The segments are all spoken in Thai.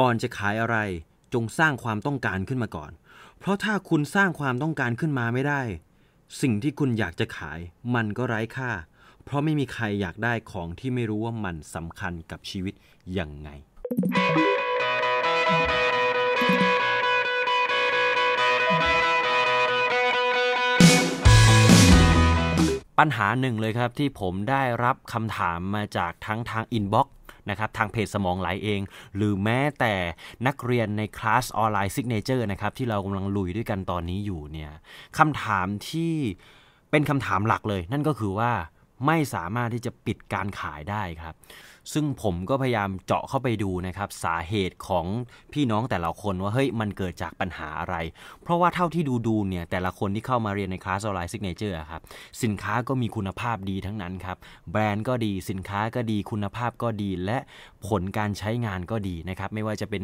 ก่อนจะขายอะไร จงสร้างความต้องการขึ้นมาก่อน เพราะถ้าคุณสร้างความต้องการขึ้นมาไม่ได้ สิ่งที่คุณอยากจะขาย มันก็ไร้ค่า เพราะไม่มีใครอยากได้ของที่ไม่รู้ว่ามันสำคัญกับชีวิตยังไงปัญหาหนึ่งเลยครับที่ผมได้รับคำถามมาจากทั้งทาง inbox นะครับทางเพจสมองไหลเอง หรือแม้แต่นักเรียนในคลาสออนไลน์ signature นะครับที่เรากำลังลุยด้วยกันตอนนี้อยู่เนี่ยคำถามที่เป็นคำถามหลักเลย นั่นก็คือว่า ไม่สามารถที่จะปิดการขายได้ครับ ซึ่งผมก็พยายามเจาะเข้าไปดูนะครับ สาเหตุของพี่น้องแต่ละคนว่าเฮ้ยมันเกิดจากปัญหาอะไร เพราะว่าเท่าที่ดูดูเนี่ยแต่ละคนที่เข้ามาเรียนในคลาสออนไลน์ signature ครับสินค้าก็มีคุณภาพดีทั้งนั้นครับ แบรนด์ก็ดีสินค้าก็ดีคุณภาพก็ดีและผลการใช้งานก็ดีนะครับ ไม่ว่าจะเป็น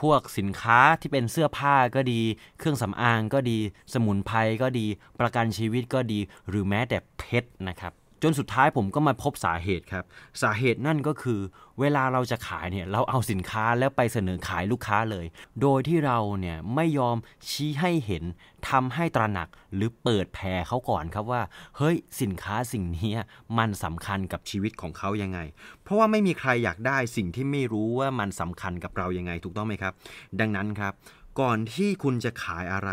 พวกสินค้าที่เป็นเสื้อผ้าก็ดี เครื่องสำอางก็ดี สมุนไพรก็ดี ประกันชีวิตก็ดี หรือแม้แต่เพชรนะครับ จนสุดท้ายผมก็มาพบสาเหตุครับ สาเหตุนั่นก็คือ เวลาเราจะขายเนี่ยเราเอาสินค้าแล้วไปเสนอขายลูกค้าเลย โดยที่เราเนี่ยไม่ยอมชี้ให้เห็นทำให้ตระหนักหรือเปิดแผ่เขาก่อนครับว่า เฮ้ยสินค้าสิ่งนี้มันสำคัญกับชีวิตของเขายังไง เพราะว่าไม่มีใครอยากได้สิ่งที่ไม่รู้ว่ามันสำคัญกับเรายังไงถูกต้องไหมครับ ดังนั้นครับก่อนที่คุณจะขายอะไร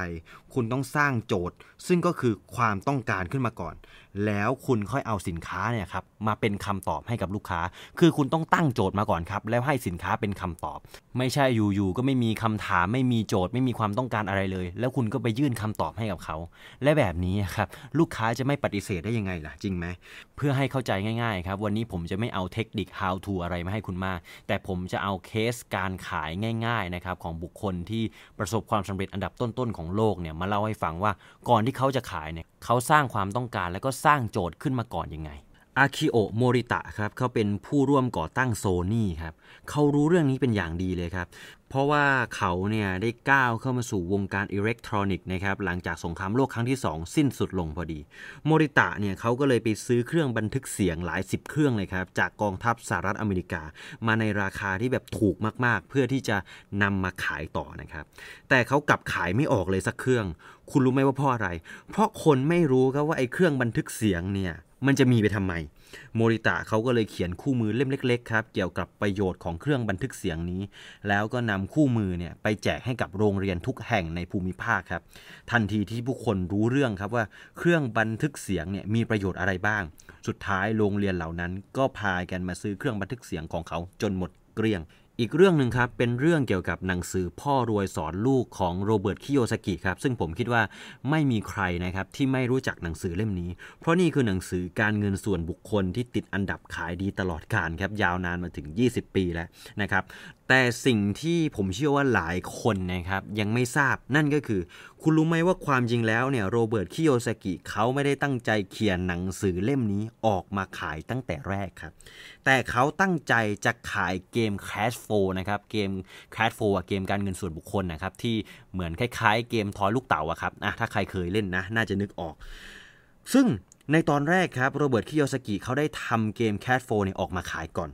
คุณต้องสร้างโจทย์ ซึ่งก็คือความต้องการขึ้นมาก่อนแล้วคุณค่อยเอาสินค้าเนี่ยครับมาเป็นคำตอบให้กับลูกค้า คือคุณต้องตั้งโจทย์มาก่อนครับแล้วให้สินค้าเป็นคำตอบ ไม่ใช่อยู่ๆก็ไม่มีคำถาม ไม่มีโจทย์ไม่มีความต้องการอะไรเลย แล้วคุณก็ไปยื่นคำตอบให้กับเขา และแบบนี้ครับลูกค้าจะไม่ปฏิเสธได้ยังไงล่ะจริงไหมเพื่อให้เข้าใจง่ายๆครับวันนี้ผมจะไม่เอาเทคนิค how to อะไรมาให้คุณมาก แต่ผมจะเอาเคสการขายง่ายๆนะครับของบุคคลที่ประสบความสำเร็จอันดับต้นๆของโลกเนี่ยมาเล่าให้ฟังว่าก่อนที่เขาจะขายเนี่ย เขาสร้างความต้องการแล้วก็สร้างโจทย์ขึ้นมาก่อนยังไง อาคิโอโมริตะครับเขาเป็นผู้ร่วมก่อตั้งโซนี่ครับเขารู้เรื่องนี้เป็นอย่างดีเลยครับ เพราะว่าเขาเนี่ยได้ก้าวเข้ามาสู่วงการอิเล็กทรอนิกส์นะครับหลังจากสงครามโลกครั้งที่ 2 สิ้นสุดลงพอดี โมริตะเนี่ยเขาก็เลยไปซื้อเครื่องบันทึกเสียงหลายสิบเครื่องเลยครับ จากกองทัพสหรัฐอเมริกา มาในราคาที่แบบถูกมากๆ เพื่อที่จะนำมาขายต่อนะครับ แต่เขากลับขายไม่ออกเลยสักเครื่อง คุณรู้ไหมว่าเพราะอะไร เพราะคนไม่รู้ครับว่าไอ้เครื่องบันทึกเสียงเนี่ย มันจะมีไปทำไม โมริตะเขาก็เลยเขียนคู่มือเล่มเล็กๆครับ เกี่ยวกับประโยชน์ของเครื่องบันทึกเสียงนี้ แล้วก็นำคู่มือเนี่ยไปแจกให้กับโรงเรียนทุกแห่งในภูมิภาคครับ ทันทีที่ผู้คนรู้เรื่องครับว่าเครื่องบันทึกเสียงเนี่ยมีประโยชน์อะไรบ้าง สุดท้ายโรงเรียนเหล่านั้นก็พากันมาซื้อเครื่องบันทึกเสียงของเขาจนหมดเกลี้ยง อีกเรื่องหนึ่งครับ เป็นเรื่องเกี่ยวกับหนังสือพ่อรวยสอนลูกของโรเบิร์ตคิโยสกิครับ ซึ่งผมคิดว่าไม่มีใครนะครับที่ไม่รู้จักหนังสือเล่มนี้ เพราะนี่คือหนังสือการเงินส่วนบุคคลที่ติดอันดับขายดีตลอดกาลครับยาวนานมาถึง 20 ปีแล้วนะครับ แต่สิ่งที่ผมเชื่อว่าหลายคนนะครับยังไม่ทราบนั่นก็คือ คุณรู้ไหมว่าความจริงแล้วเนี่ยโรเบิร์ตคิโยสกิเขาไม่ได้ตั้งใจเขียนหนังสือเล่มนี้ออกมาขายตั้งแต่แรกครับ แต่เขาตั้งใจจะขายเกม Cash Flow นะครับเกม Cash Flow เกมการเงินส่วนบุคคลนะครับที่เหมือนคล้ายๆ เกมทอยลูกเต๋าอะครับอะถ้าใครเคยเล่นนะน่าจะนึกออก ซึ่งในตอนแรกครับโรเบิร์ตคิโยสกิเขาได้ทำเกม Cash Flow เนี่ยออกมาขายก่อน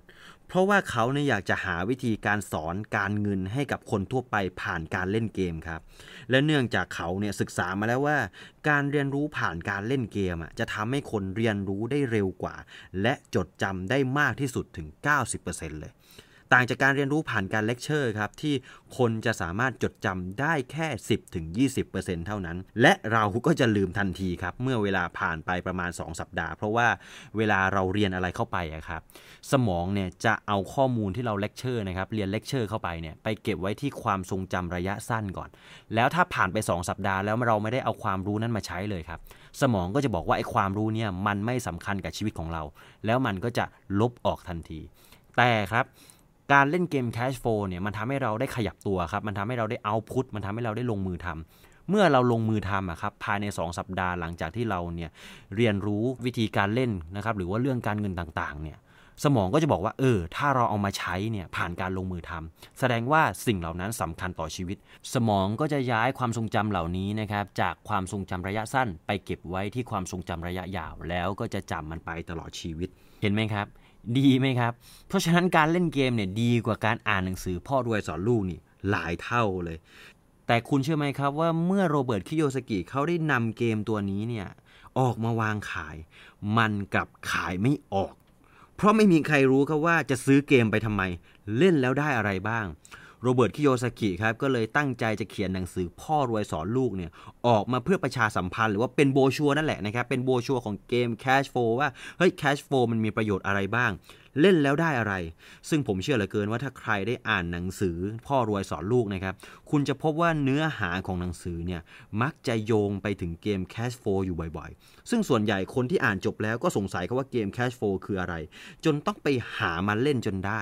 เพราะว่าเขาเนี่ยอยากจะหาวิธีการสอนการเงินให้กับคนทั่วไปผ่านการเล่นเกมครับ และเนื่องจากเขาเนี่ยศึกษามาแล้วว่า การเรียนรู้ผ่านการเล่นเกมอะจะทำให้คนเรียนรู้ได้เร็วกว่า และจดจำได้มากที่สุดถึง 90%เลย ต่างจากการเรียนรู้ผ่านการเลคเชอร์ครับที่คนจะสามารถจดจำได้แค่ 10-20%เท่านั้น และเราก็จะลืมทันทีครับเมื่อเวลาผ่านไปประมาณ 2 สัปดาห์ เพราะว่าเวลาเราเรียนอะไรเข้าไปครับสมองเนี่ยจะเอาข้อมูลที่เราเลคเชอร์นะครับเรียนเลคเชอร์เข้าไปเนี่ยไปเก็บไว้ที่ความทรงจำระยะสั้นก่อน แล้วถ้าผ่านไป 2 สัปดาห์แล้วเราไม่ได้เอาความรู้นั้นมาใช้เลยครับสมองก็จะบอกว่าไอ้ความรู้เนี่ยมันไม่สำคัญกับชีวิตของเรา แล้วมันก็จะลบออกทันที แต่ครับ การเล่นเกม Cash Flow เนี่ยมันทำให้เราได้ขยับตัวครับ มันทำให้เราได้ output มันทำให้เราได้ลงมือทำเมื่อเราลงมือทำอะครับภายใน 2 สัปดาห์หลังจากที่เราเนี่ยเรียนรู้วิธีการเล่นนะครับหรือว่าเรื่องการเงินต่างๆเนี่ยสมองก็จะบอกว่าเออ ถ้าเราเอามาใช้เนี่ยผ่านการลงมือทำแสดงว่าสิ่งเหล่านั้นสำคัญต่อชีวิต สมองก็จะย้ายความทรงจำเหล่านี้นะครับจากความทรงจำระยะสั้น ไปเก็บไว้ที่ความทรงจำระยะยาว แล้วก็จะจำมันไปตลอดชีวิต เห็นไหมครับ ดีไหมครับ เพราะฉะนั้นการเล่นเกมเนี่ยดีกว่าการอ่านหนังสือพ่อรวยสอนลูกนี่หลายเท่าเลย แต่คุณเชื่อไหมครับว่าเมื่อโรเบิร์ตคิโยสกิเขาได้นำเกมตัวนี้เนี่ยออกมาวางขาย มันกลับขายไม่ออก เพราะไม่มีใครรู้ครับว่าจะซื้อเกมไปทำไม เล่นแล้วได้อะไรบ้าง โรเบิร์ตคิโยสกิครับก็เลยตั้งใจจะเขียนหนังสือพ่อรวยสอนลูกเนี่ยออกมาเพื่อประชาสัมพันธ์หรือว่าเป็นโบชัวนั่นแหละนะครับ เป็นโบชัวของเกม Cash Flow ว่าเฮ้ย Cash Flow มันมีประโยชน์อะไรบ้าง เล่นแล้วได้อะไร ซึ่งผมเชื่อเหลือเกินว่าถ้าใครได้อ่านหนังสือพ่อรวยสอนลูกนะครับ คุณจะพบว่าเนื้อหาของหนังสือเนี่ยมักจะโยงไปถึงเกม Cash Flow อยู่บ่อยๆ ซึ่งส่วนใหญ่คนที่อ่านจบแล้วก็สงสัยว่าเกม Cash Flow คืออะไร จนต้องไปหามาเล่นจนได้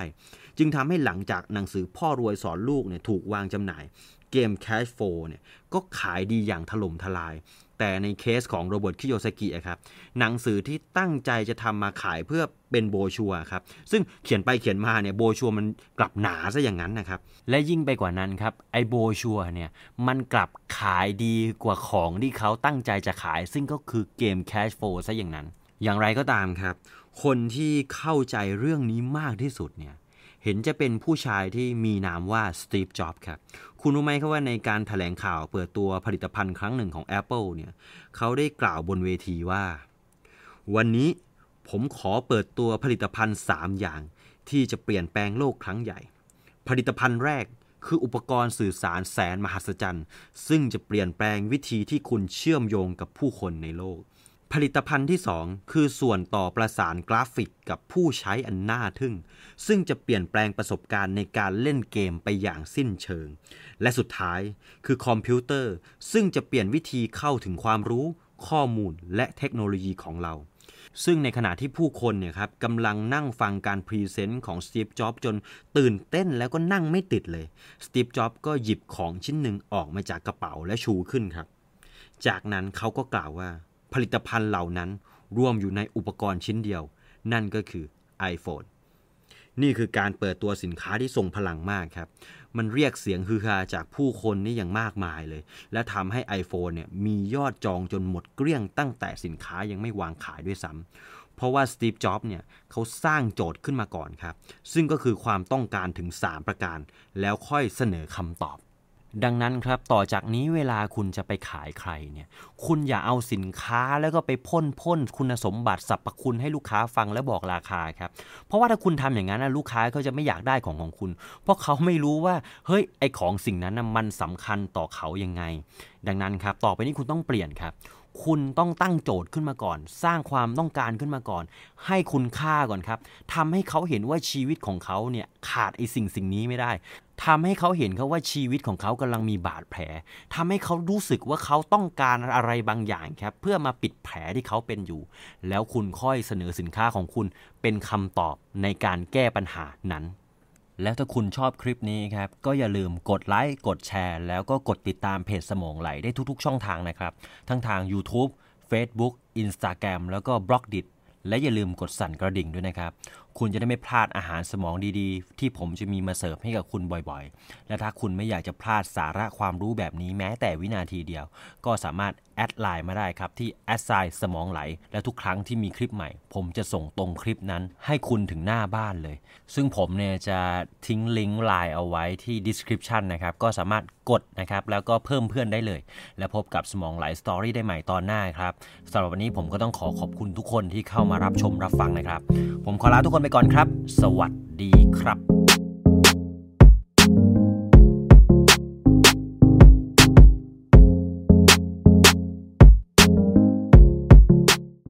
จึงทำให้หลังจากหนังสือพ่อรวยสอนลูกเนี่ยถูกวางจำหน่าย เกม Cash f l o เนี่ยก็ขายดีอย่างถล่มทลาย แต่ในเคสของโรเบิร์ตคิโยซากิครับหนังสือที่ตั้งใจจะทำมาขายเพื่อเป็นโบชัวครับซึ่งเขียนไปเขียนมาเนี่ยโบชัวมันกลับหนาซะอย่างนั้นนะครับและยิ่งไปกว่านั้นครับไอโบชัวเนี่ยมันกลับขายดีกว่าของที่เขาตั้งใจจะขาย ซึ่งก็คือเกม Cash f l o ซะอย่างนั้น อย่างไรก็ตามครับคนที่เข้าใจเรื่องนี้มากที่สุดเนี่ย เห็นจะเป็นผู้ชายที่มีนามว่าสตีฟ จ็อบส์ครับ คุณรู้ไหมครับว่าในการถแถลงข่าวเปิดตัวผลิตภัณฑ์ครั้งหนึ่งของ Apple เนี่ยเขาได้กล่าวบนเวทีว่า วันนี้ผมขอเปิดตัวผลิตภัณฑ์ 3 อย่าง ที่จะเปลี่ยนแปลงโลกครั้งใหญ่ ผลิตภัณฑ์แรกคืออุปกรณ์สื่อสารแสนมหัศจรรย์ ซึ่งจะเปลี่ยนแปลงวิธีที่คุณเชื่อมโยงกับผู้คนในโลก ผลิตภัณฑ์ที่ 2 คือส่วนต่อประสานกราฟิกกับผู้ใช้อันน่าทึ่ง ซึ่งจะเปลี่ยนแปลงประสบการณ์ในการเล่นเกมไปอย่างสิ้นเชิง และสุดท้ายคือคอมพิวเตอร์ ซึ่งจะเปลี่ยนวิธีเข้าถึงความรู้ ข้อมูลและเทคโนโลยีของเรา ซึ่งในขณะที่ผู้คนเนี่ยครับกำลังนั่งฟังการพรีเซนต์ของสตีฟจ็อบจนตื่นเต้นแล้วก็นั่งไม่ติดเลยสตีฟจ็อบก็หยิบของชิ้นหนึ่งออกมาจากกระเป๋าและชูขึ้นครับ จากนั้นเขาก็กล่าวว่า ผลิตภัณฑ์เหล่านั้นรวมอยู่ในอุปกรณ์ชิ้นเดียว นั่นก็คือ iPhone นี่คือการเปิดตัวสินค้าที่ทรงพลังมากครับ มันเรียกเสียงฮือฮาจากผู้คนนี่อย่างมากมายเลย และทำให้ iPhone เนี่ยมียอดจองจนหมดเกลี้ยงตั้งแต่สินค้ายังไม่วางขายด้วยซ้ำ เพราะว่าสตีฟ จ็อบเนี่ยเขาสร้างโจทย์ขึ้นมาก่อนครับ ซึ่งก็คือความต้องการถึง 3 ประการ แล้วค่อยเสนอคำตอบ ดังนั้นครับต่อจากนี้เวลาคุณจะไปขายใครเนี่ยคุณอย่าเอาสินค้าแล้วก็ไปพ่นพ่นคุณสมบัติสรรพคุณให้ลูกค้าฟังแล้วบอกราคาครับเพราะว่าถ้าคุณทำอย่างนั้นลูกค้าเขาจะไม่อยากได้ของของคุณ เพราะเขาไม่รู้ว่าเฮ้ยไอของสิ่งนั้นนะมันสำคัญต่อเขายังไง ดังนั้นครับต่อไปนี้คุณต้องเปลี่ยนครับ คุณต้องตั้งโจทย์ขึ้นมาก่อน สร้างความต้องการขึ้นมาก่อน ให้คุณค่าก่อนครับทำให้เขาเห็นว่าชีวิตของเขาเนี่ยขาดไอ้สิ่งสิ่งนี้ไม่ได้ทำให้เขาเห็นเขาว่าชีวิตของเขากำลังมีบาดแผลทำให้เขารู้สึกว่าเขาต้องการอะไรบางอย่างครับ เพื่อมาปิดแผลที่เขาเป็นอยู่ แล้วคุณค่อยเสนอสินค้าของคุณเป็นคำตอบในการแก้ปัญหานั้น แล้วถ้าคุณชอบคลิปนี้ครับ ก็อย่าลืมกดไลค์กดแชร์ แล้วก็กดติดตามเพจสมองไหลได้ทุกๆ ช่องทางนะครับ ทั้งทาง YouTube Facebook Instagram แล้วก็ Blockdit และอย่าลืมกดสั่นกระดิ่งด้วยนะครับ คุณจะได้ไม่พลาดอาหารสมองดีๆ ที่ผมจะมีมาเสิร์ฟให้กับคุณบ่อยๆ และถ้าคุณไม่อยากจะพลาดสาระความรู้แบบนี้แม้แต่วินาทีเดียว ก็สามารถ add LINE มาได้ครับ ที่ at sign สมองไหล และทุกครั้งที่มีคลิปใหม่ ผมจะส่งตรงคลิปนั้นให้คุณถึงหน้าบ้านเลย ซึ่งผมเนี่ยจะทิ้งลิงก์ไลน์เอาไว้ที่ description นะครับ ก็สามารถกดนะครับ แล้วก็เพิ่มเพื่อนได้เลย และพบกับสมองไหลสตอรี่ได้ใหม่ตอนหน้าครับสำหรับวันนี้ผมก็ต้องขอขอบคุณทุกคนที่เข้ามารับชมรับฟังนะครับ ผมขอลาทุกคนไปก่อนครับ สวัสดีครับ